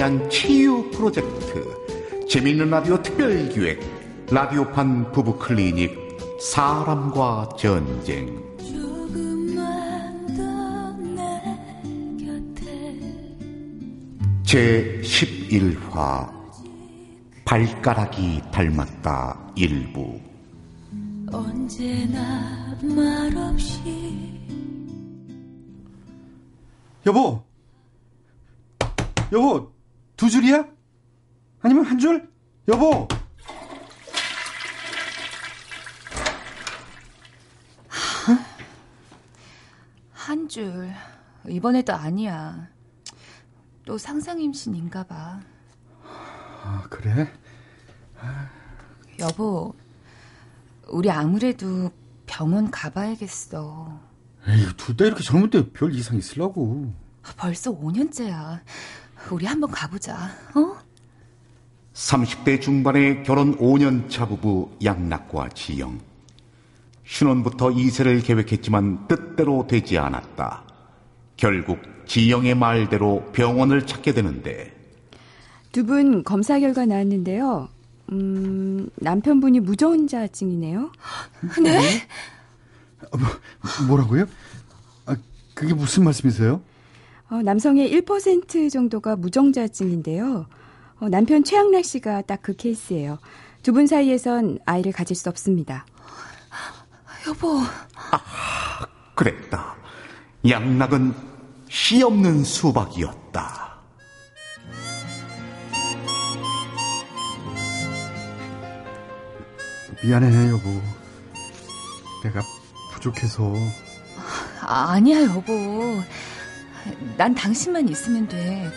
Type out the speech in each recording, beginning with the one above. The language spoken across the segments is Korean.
위한 치유 프로젝트 재미있는 라디오 특별기획 라디오판 부부 클리닉 사람과 전쟁. 제 11화 발가락이 닮았다 일부. 언제나 말없이. 여보! 여보 두 줄이야? 아니면 한 줄? 여보 한 줄. 이번에도 아니야. 또 상상 임신인가 봐. 아, 그래? 여보, 우리 아무래도 병원 가봐야겠어. 에이, 둘 다 이렇게 젊을 때 별 이상 있으려고. 벌써 5년째야. 우리 한번 가보자, 어? 30대 중반의 결혼 5년차 부부 양락과 지영. 신혼부터 이세를 계획했지만 뜻대로 되지 않았다. 결국 지영의 말대로 병원을 찾게 되는데 두 분 검사 결과 나왔는데요. 음, 남편분이 무전자증이네요. 네? 어, 뭐, 뭐라고요? 아, 그게 무슨 말씀이세요? 어, 남성의 1% 정도가 무정자증인데요. 어, 남편 최양락 씨가 딱 그 케이스예요. 두 분 사이에선 아이를 가질 수 없습니다. 여보. 아, 그랬다. 양락은 씨 없는 수박이었다. 미안해, 여보. 내가 부족해서. 아, 아니야, 여보. 난 당신만 있으면 돼.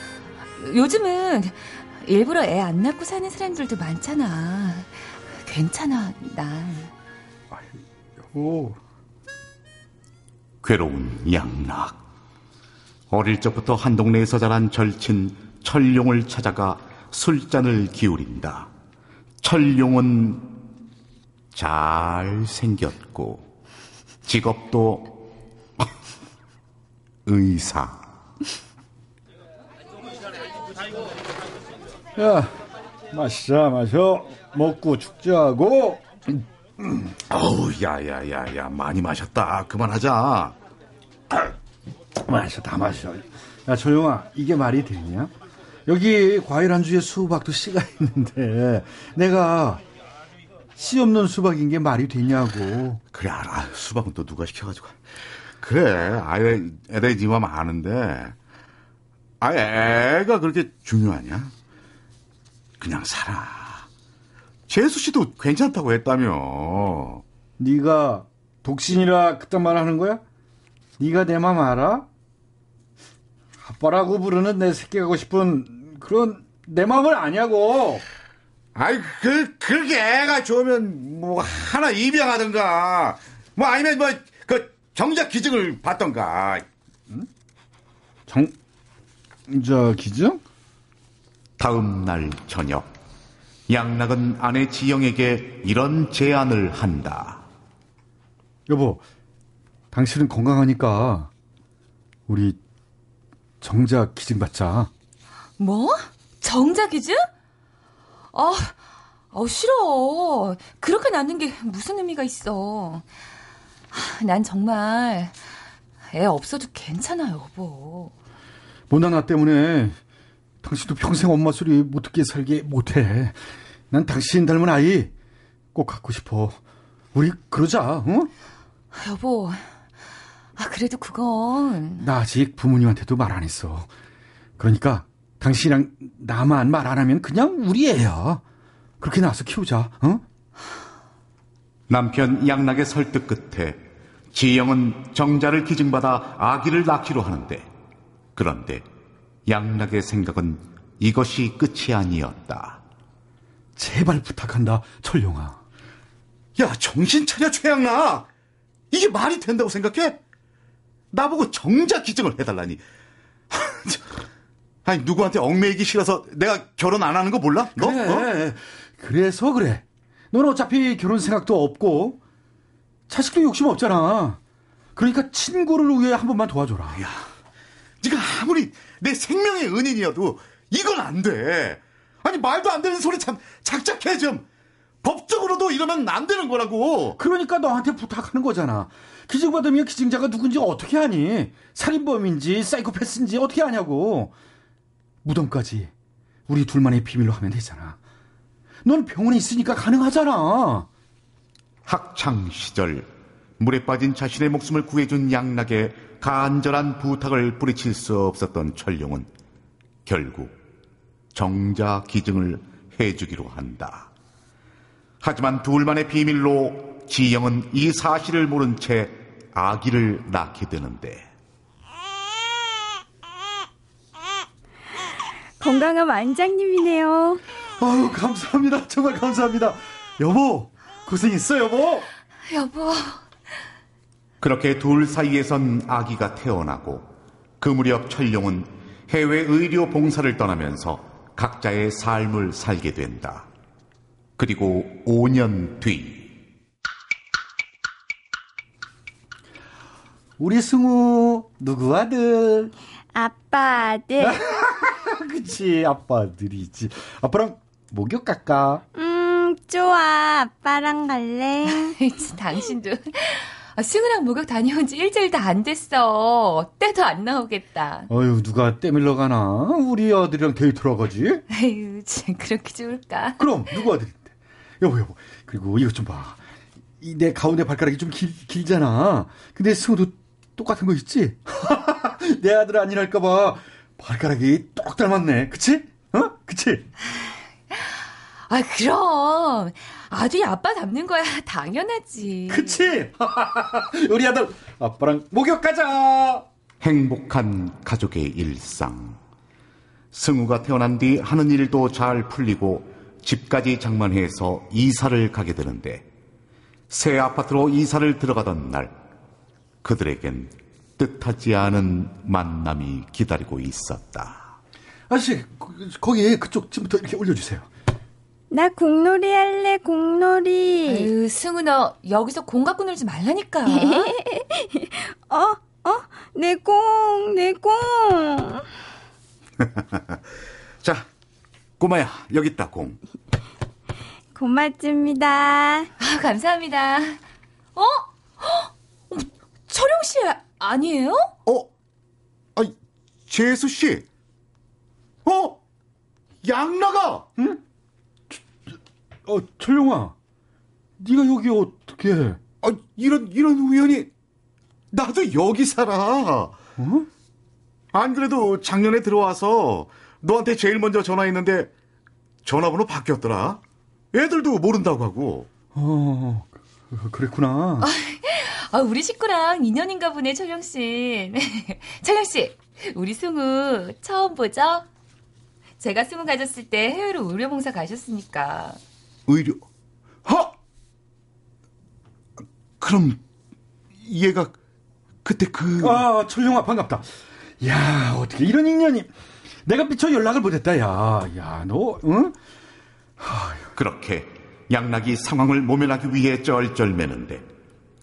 요즘은 일부러 애 안 낳고 사는 사람들도 많잖아. 괜찮아, 난. 오. 괴로운 양락. 어릴 적부터 한 동네에서 자란 절친 철룡을 찾아가 술잔을 기울인다. 철룡은 잘 생겼고 직업도 의사. 야, 마시자, 마셔. 먹고 축제하고. 어우, 야 야 야 야, 많이 마셨다. 그만하자. 마셔, 다 마셔. 야, 조용아, 이게 말이 되냐? 여기 과일 안주에 수박도 씨가 있는데 내가 씨 없는 수박인 게 말이 되냐고. 그래 알아. 수박은 또 누가 시켜가지고. 그래. 아예 애들이 네맘 아는데. 아 애가 그렇게 중요하냐? 그냥 살아. 재수 씨도 괜찮다고 했다며. 네가 독신이라 그딴 말 하는 거야? 네가 내 맘 알아? 아빠라고 부르는 내 새끼 가고 싶은 그런 내 마음을 아냐고. 아이 그 그게 애가 좋으면 뭐 하나 입양하든가 뭐 아니면 뭐그 정작 기증을 받던가. 응? 정자 기증? 다음 날 저녁 양락은 아내 지영에게 이런 제안을 한다. 여보, 당신은 건강하니까 우리 정자 기증 받자. 뭐? 정자 기증? 아, 어, 싫어. 그렇게 낳는 게 무슨 의미가 있어. 난 정말 애 없어도 괜찮아, 여보. 못난 나 때문에 당신도 평생 엄마 소리 못 듣게 살게 못해. 난 당신 닮은 아이 꼭 갖고 싶어. 우리 그러자, 어? 여보, 아, 그래도 그건. 나 아직 부모님한테도 말 안 했어. 그러니까 당신이랑 나만 말 안 하면 그냥 우리 애야. 그렇게 나서 키우자, 어? 남편 양락의 설득 끝에 지영은 정자를 기증받아 아기를 낳기로 하는데 그런데 양락의 생각은 이것이 끝이 아니었다. 제발 부탁한다, 철룡아. 야, 정신 차려, 최양락! 이게 말이 된다고 생각해? 나보고 정자 기증을 해달라니. 아니, 누구한테 얽매이기 싫어서 내가 결혼 안 하는 거 몰라? 너? 그래. 어? 그래서 그래. 넌 어차피 결혼 생각도 없고, 자식도 욕심 없잖아. 그러니까 친구를 위해 한 번만 도와줘라. 야, 네가 아무리 내 생명의 은인이어도 이건 안 돼. 아니 말도 안 되는 소리 참 작작해 좀. 법적으로도 이러면 안 되는 거라고. 그러니까 너한테 부탁하는 거잖아. 기증받으면 기증자가 누군지 어떻게 아니? 살인범인지 사이코패스인지 어떻게 아냐고. 무덤까지 우리 둘만의 비밀로 하면 되잖아. 넌 병원에 있으니까 가능하잖아. 학창 시절 물에 빠진 자신의 목숨을 구해준 양락의 간절한 부탁을 뿌리칠 수 없었던 철룡은 결국 정자 기증을 해주기로 한다. 하지만 둘만의 비밀로 지영은 이 사실을 모른 채 아기를 낳게 되는데 건강한 완장님이네요. 아유, 감사합니다. 정말 감사합니다. 여보, 고생했어, 여보. 여보. 그렇게 둘 사이에선 아기가 태어나고 그 무렵 철룡은 해외 의료 봉사를 떠나면서 각자의 삶을 살게 된다. 그리고 5년 뒤 우리 승우, 누구 아들? 아빠 아들. 그치, 아빠 아들이지. 아빠랑 목욕 갈까? 음, 좋아. 아빠랑 갈래. 당신도 아, 승우랑 목욕 다녀온 지 일주일도 안 됐어. 때도 안 나오겠다. 어휴, 누가 때밀러 가나? 우리 아들이랑 데이트로 가지? 에휴, 참 그렇게 좋을까? 그럼, 누구 아들인데? 여보, 여보. 그리고 이것 좀 봐. 이 내 가운데 발가락이 좀 길, 길잖아. 근데 승우도 똑같은 거 있지? 내 아들 아니랄까봐 발가락이 똑 닮았네. 그치? 어? 그치? 아, 그럼. 아들이 아빠 닮는 거야. 당연하지. 그치? 우리 아들, 아빠랑 목욕 가자! 행복한 가족의 일상. 승우가 태어난 뒤 하는 일도 잘 풀리고 집까지 장만해서 이사를 가게 되는데 새 아파트로 이사를 들어가던 날 그들에겐 뜻하지 않은 만남이 기다리고 있었다. 아저씨, 거- 거기 그쪽 쯤부터 이렇게 올려주세요. 나 공놀이 할래, 공놀이. 에휴, 승우 너 여기서 공 갖고 놀지 말라니까. 어, 어, 내 공, 내 공. 자, 꼬마야, 여기 있다, 공. 고맙습니다. 아, 감사합니다. 어? 헉! 어, 철용 씨 아니에요? 어? 아, 재수 씨. 어? 양나가. 어, 철룡아. 네가 여기 어떻게 아, 이런 이런 우연이 나도 여기 살아. 어? 안 그래도 작년에 들어와서 너한테 제일 먼저 전화했는데 전화번호 바뀌었더라. 애들도 모른다고 하고. 어, 그- 그랬구나. 아, 우리 식구랑 인연인가 보네, 철용 씨. 철용 씨, 우리 승우 처음 보죠? 제가 승우 가졌을 때 해외로 의료봉사 가셨으니까. 의료. 하. 그럼 얘가 그때 그 아, 철룡아, 반갑다. 야, 어떻게 이런 인연이. 내가 미처 연락을 못했다, 야. 야, 너, 응? 그렇게 양락이 상황을 모면하기 위해 쩔쩔매는데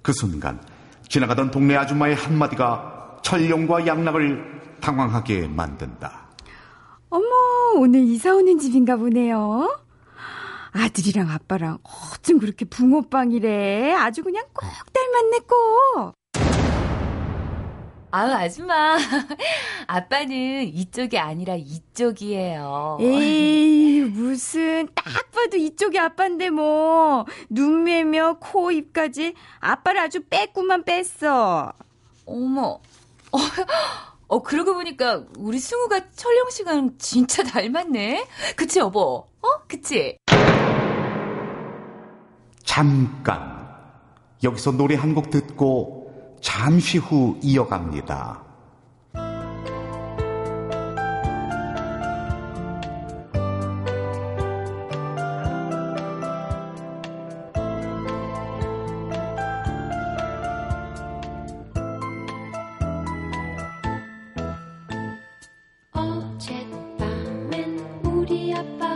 그 순간 지나가던 동네 아줌마의 한마디가 철룡과 양락을 당황하게 만든다. 어머, 오늘 이사 오는 집인가 보네요. 아들이랑 아빠랑 어쩜 그렇게 붕어빵이래. 아주 그냥 꼭 닮았네, 꼭. 아우, 아줌마. 아빠는 이쪽이 아니라 이쪽이에요. 에이, 무슨, 딱 봐도 이쪽이 아빠인데 뭐. 눈 매며 코, 입까지 아빠를 아주 뺐구만 뺐어. 어머. 어, 어, 그러고 보니까 우리 승우가 철령 씨랑 진짜 닮았네. 그치, 여보? 어? 그치? 잠깐 여기서 노래 한 곡 듣고 잠시 후 이어갑니다. 어젯밤엔 우리 아빠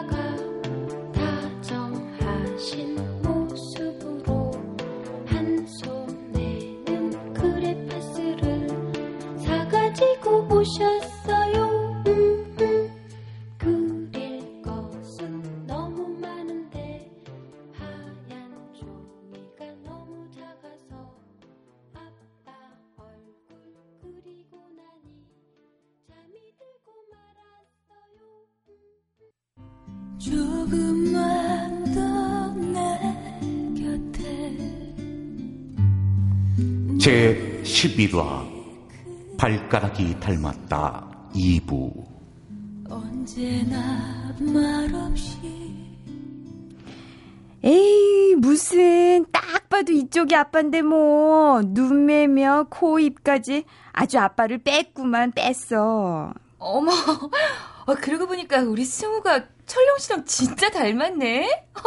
제 11화 발가락이 닮았다 2부. 언제나 말없이. 에이, 무슨, 딱 봐도 이쪽이 아빠인데 뭐, 눈매며 코, 입까지 아주 아빠를 뺐구만, 뺐어. 어머, 어, 그러고 보니까 우리 승우가 철룡 씨랑 진짜 닮았네? 어,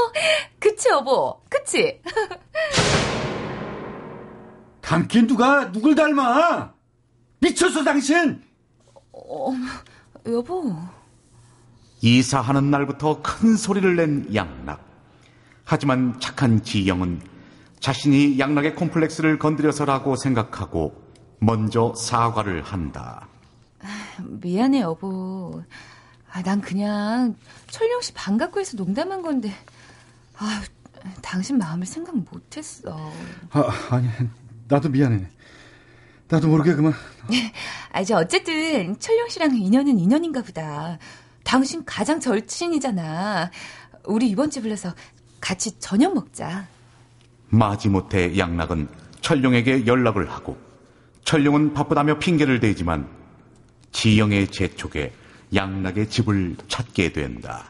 그치, 여보? 그치? 닮긴 누가 누굴 닮아? 미쳤어 당신? 여보. 이사하는 날부터 큰 소리를 낸 양락 하지만 착한 지영은 자신이 양락의 콤플렉스를 건드려서라고 생각하고 먼저 사과를 한다 미안해, 여보. 아, 난 그냥 철룡 씨 반갑고 해서 농담한 건데, 아, 당신 마음을 생각 못했어. 아 아니 나도 미안해. 나도 모르게 그만. 아, 이제 어쨌든 철룡 씨랑 인연은 인연인가 보다. 당신 가장 절친이잖아. 우리 이번 주 불러서 같이 저녁 먹자. 마지못해 양락은 철룡에게 연락을 하고 철룡은 바쁘다며 핑계를 대지만 지영의 재촉에 양락의 집을 찾게 된다.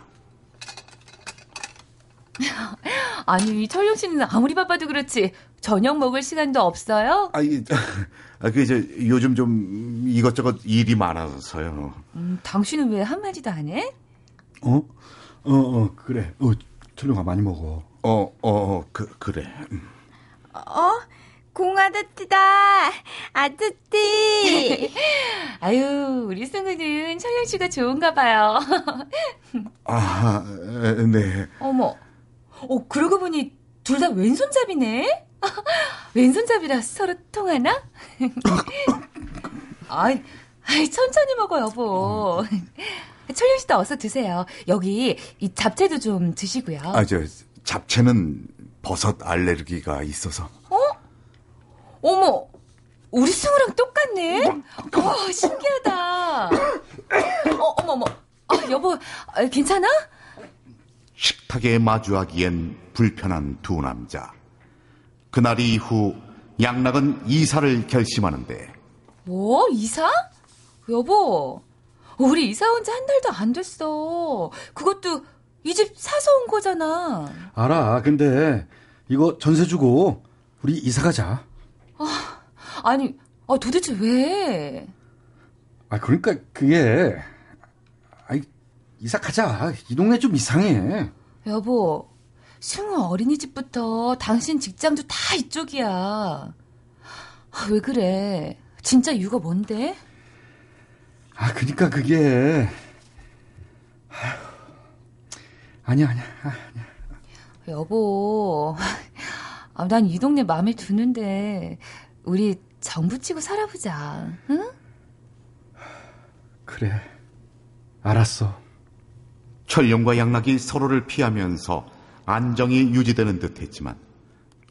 아니, 철룡 씨는 아무리 바빠도 그렇지 저녁 먹을 시간도 없어요? 아, 이, 아, 그 이제 요즘 좀 이것저것 일이 많아서요. 음, 당신은 왜 한마디도 안 해? 어? 어, 어, 그래. 어, 철룡아 많이 먹어. 어, 어, 어, 그, 그래. 음. 어? 공아저씨다. 아저씨. 아유, 우리 승우는 철룡 씨가 좋은가 봐요. 아, 에, 네. 어머. 어, 그러고 보니 둘 다 왼손잡이네? 왼손잡이라 서로 통하나? 아이, 아이, 천천히 먹어, 여보. 철룡 씨도 어서 드세요. 여기 이 잡채도 좀 드시고요. 아, 저, 잡채는 버섯 알레르기가 있어서. 어 머, 우리 승우랑 똑같네? 와, 신기하다. 어, 어머, 어머. 아, 여보, 아, 괜찮아? 식탁에 마주하기엔 불편한 두 남자. 그날 이후 양락은 이사를 결심하는데 뭐, 이사? 여보, 우리 이사 온 지 한 달도 안 됐어. 그것도 이 집 사서 온 거잖아. 알아. 근데 이거 전세 주고 우리 이사 가자. 아니, 아, 도대체 왜? 아 그러니까 그게 아이 이사 가자. 이 동네 좀 이상해. 여보, 승우 어린이집부터 당신 직장도 다 이쪽이야. 아, 왜 그래? 진짜 이유가 뭔데? 아 그러니까 그게 아휴, 아니야 아니야. 아, 아니야. 여보, 아, 난 이 동네 마음에 드는데, 우리 정 붙이고 살아보자, 응? 그래. 알았어. 철룡과 양락이 서로를 피하면서 안정이 유지되는 듯 했지만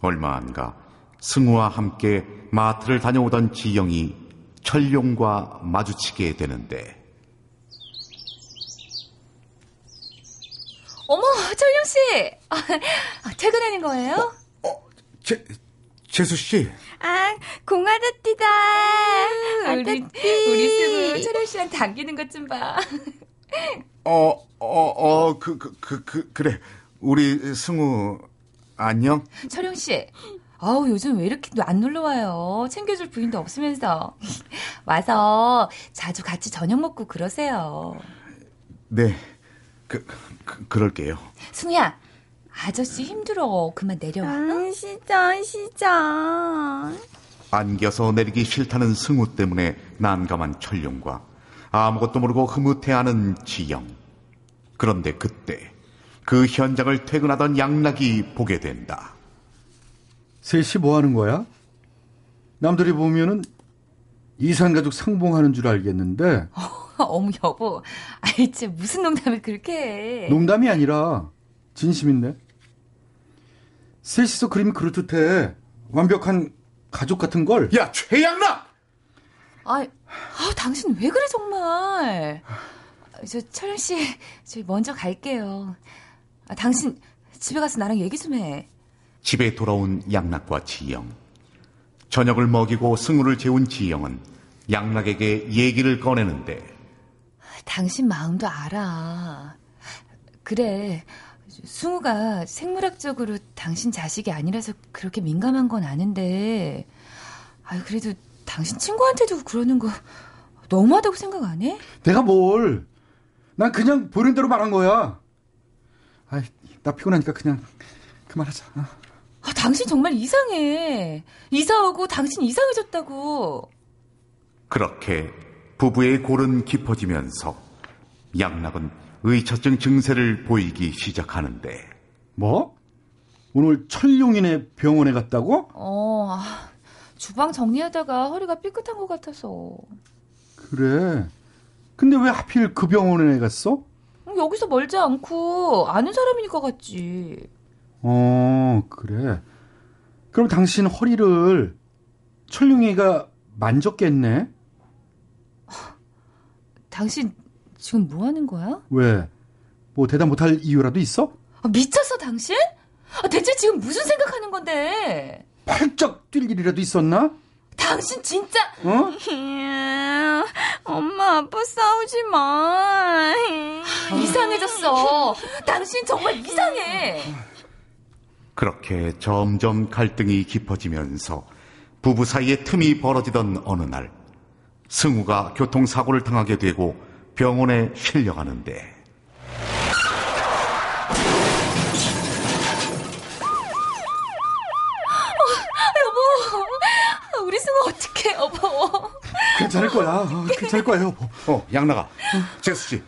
얼마 안가 승우와 함께 마트를 다녀오던 지영이 철룡과 마주치게 되는데 어머, 철룡씨! 아, 퇴근하는 거예요? 제, 재수 씨 아, 공아저씨다. 우리, 아저씨. 우리 승우 철룡씨랑 당기는 것 좀 봐. 어, 어, 어, 그, 그, 그, 그, 그래. 우리 승우, 안녕? 철룡씨, 아우, 요즘 왜 이렇게 안 놀러 와요? 챙겨줄 부인도 없으면서. 와서 자주 같이 저녁 먹고 그러세요. 네. 그, 그 그럴게요. 승우야, 아저씨 힘들어. 그만 내려와. 아, 시장, 시장. 안겨서 내리기 싫다는 승우 때문에 난감한 철룡과 아무것도 모르고 흐뭇해하는 지영. 그런데 그때 그 현장을 퇴근하던 양락이 보게 된다. 셋이 뭐 하는 거야? 남들이 보면은 이산가족 상봉하는 줄 알겠는데 어머, 여보. 아이, 진짜 무슨 농담을 그렇게 해. 농담이 아니라 진심인데. 셋이서 그림이 그럴듯해. 완벽한 가족 같은 걸. 야, 최양락! 아, 아, 당신 왜 그래 정말? 저 철현 씨, 저 먼저 갈게요. 아, 당신 집에 가서 나랑 얘기 좀 해. 집에 돌아온 양락과 지영. 저녁을 먹이고 승우를 재운 지영은 양락에게 얘기를 꺼내는데 당신 마음도 알아. 그래. 승우가 생물학적으로 당신 자식이 아니라서 그렇게 민감한 건 아는데, 아 그래도 당신 친구한테도 그러는 거 너무하다고 생각 안 해? 내가 뭘? 난 그냥 보이는 대로 말한 거야. 아이, 나 피곤하니까 그냥 그만하자. 어? 아, 당신 정말 이상해. 이사 오고 당신 이상해졌다고. 그렇게 부부의 골은 깊어지면서 양락은 의처증 증세를 보이기 시작하는데 뭐? 오늘 철룡이네 병원에 갔다고? 어, 아, 주방 정리하다가 허리가 삐끗한 것 같아서. 그래. 근데 왜 하필 그 병원에 갔어? 음, 여기서 멀지 않고 아는 사람이니까 갔지. 어, 그래. 그럼 당신 허리를 철룡이가 만졌겠네? 당신 지금 뭐 하는 거야? 왜? 뭐 대답 못할 이유라도 있어? 아, 미쳤어, 당신? 아, 대체 지금 무슨 생각하는 건데? 펄쩍 뛸 일이라도 있었나? 당신 진짜 어? 엄마 아빠 싸우지 마. 이상해졌어. 당신 정말 이상해. 그렇게 점점 갈등이 깊어지면서 부부 사이에 틈이 벌어지던 어느 날 승우가 교통사고를 당하게 되고 병원에 실려가는데 여보, 우리 승우 어떡해, 여보. 괜찮을 거야. 어, 괜찮을 거야, 여보. 어 양나가 재수 씨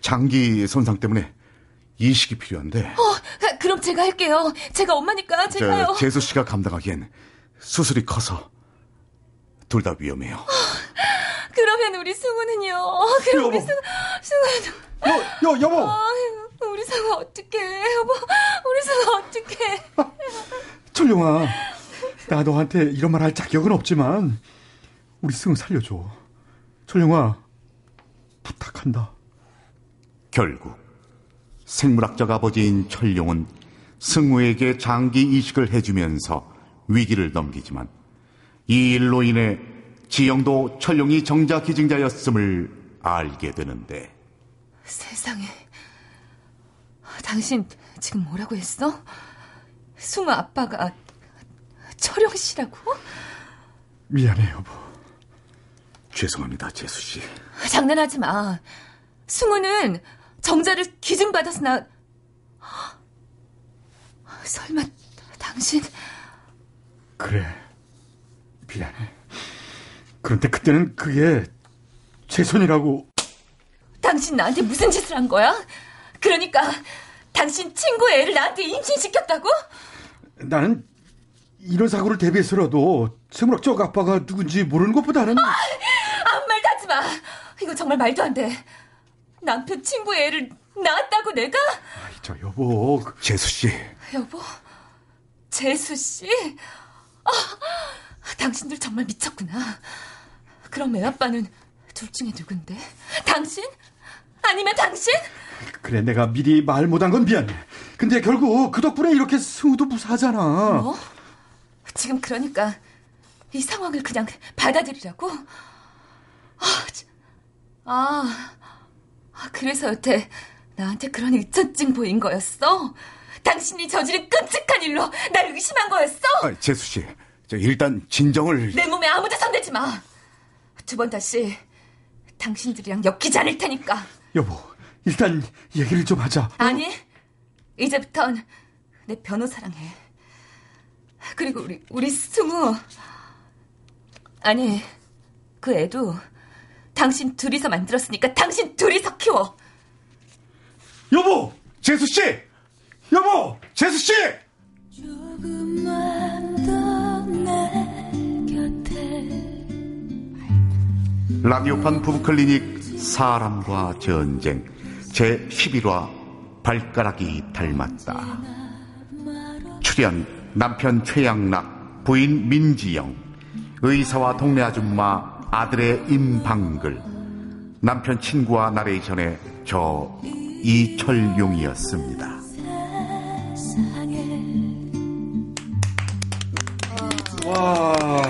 장기 손상 때문에 이식이 필요한데 어, 그럼 제가 할게요. 제가 엄마니까 제가요. 저 재수 씨가 감당하기엔 수술이 커서 둘 다 위험해요. 그러면 우리 승우는요. 그럼 우리. 승우, 승우는 여, 여, 여보! 아유, 우리 승우 어떡해, 여보. 우리 승우 어떡해. 철룡아, 나 너한테 이런 말 할 자격은 없지만 우리 승우 살려줘. 철룡아, 부탁한다. 결국 생물학적 아버지인 철룡은 승우에게 장기 이식을 해주면서 위기를 넘기지만 이 일로 인해 지영도 철룡이 정자 기증자였음을 알게 되는데 세상에. 당신 지금 뭐라고 했어? 승우 아빠가 철영 씨라고? 미안해, 여보. 죄송합니다 재수 씨. 장난하지 마. 승우는 정자를 기증받아서 나. 설마 당신 그래. 미안해. 그런데 그때는 그게 제 손이라고. 당신 나한테 무슨 짓을 한 거야? 그러니까 당신 친구 애를 나한테 임신시켰다고? 나는 이런 사고를 대비해서라도 생물학적 아빠가 누군지 모르는 것보다는 아무 말도 하지 마. 이거 정말 말도 안 돼. 남편 친구 애를 낳았다고 내가? 아이, 저 여보 그- 재수 씨. 여보, 재수 씨. 아, 당신들 정말 미쳤구나. 그럼 애 아빠는 둘 중에 누군데? 당신? 아니면 당신? 그래 내가 미리 말 못한 건 미안해. 근데 결국 그 덕분에 이렇게 승우도 무사하잖아. 뭐? 지금 그러니까 이 상황을 그냥 받아들이라고? 아, 참. 아, 아, 그래서 여태 나한테 그런 의처증 보인 거였어? 당신이 저지른 끔찍한 일로 날 의심한 거였어? 아, 재수 씨. 저 일단 진정을 내 몸에 아무도 손대지 마. 두 번 다시 당신들이랑 엮이지 않을 테니까. 여보 일단 얘기를 좀 하자. 아니, 이제부턴 내 변호사랑 해. 그리고 우리 우리 승우. 아니, 그 애도 당신 둘이서 만들었으니까 당신 둘이서 키워. 여보 재수 씨. 여보 재수 씨. 라디오판 부부클리닉 사람과 전쟁 제 11화 발가락이 닮았다. 출연 남편 최양락, 부인 민지영, 의사와 동네 아줌마 아들의 임방글, 남편 친구와 나레이션의 저 이철용이었습니다. 와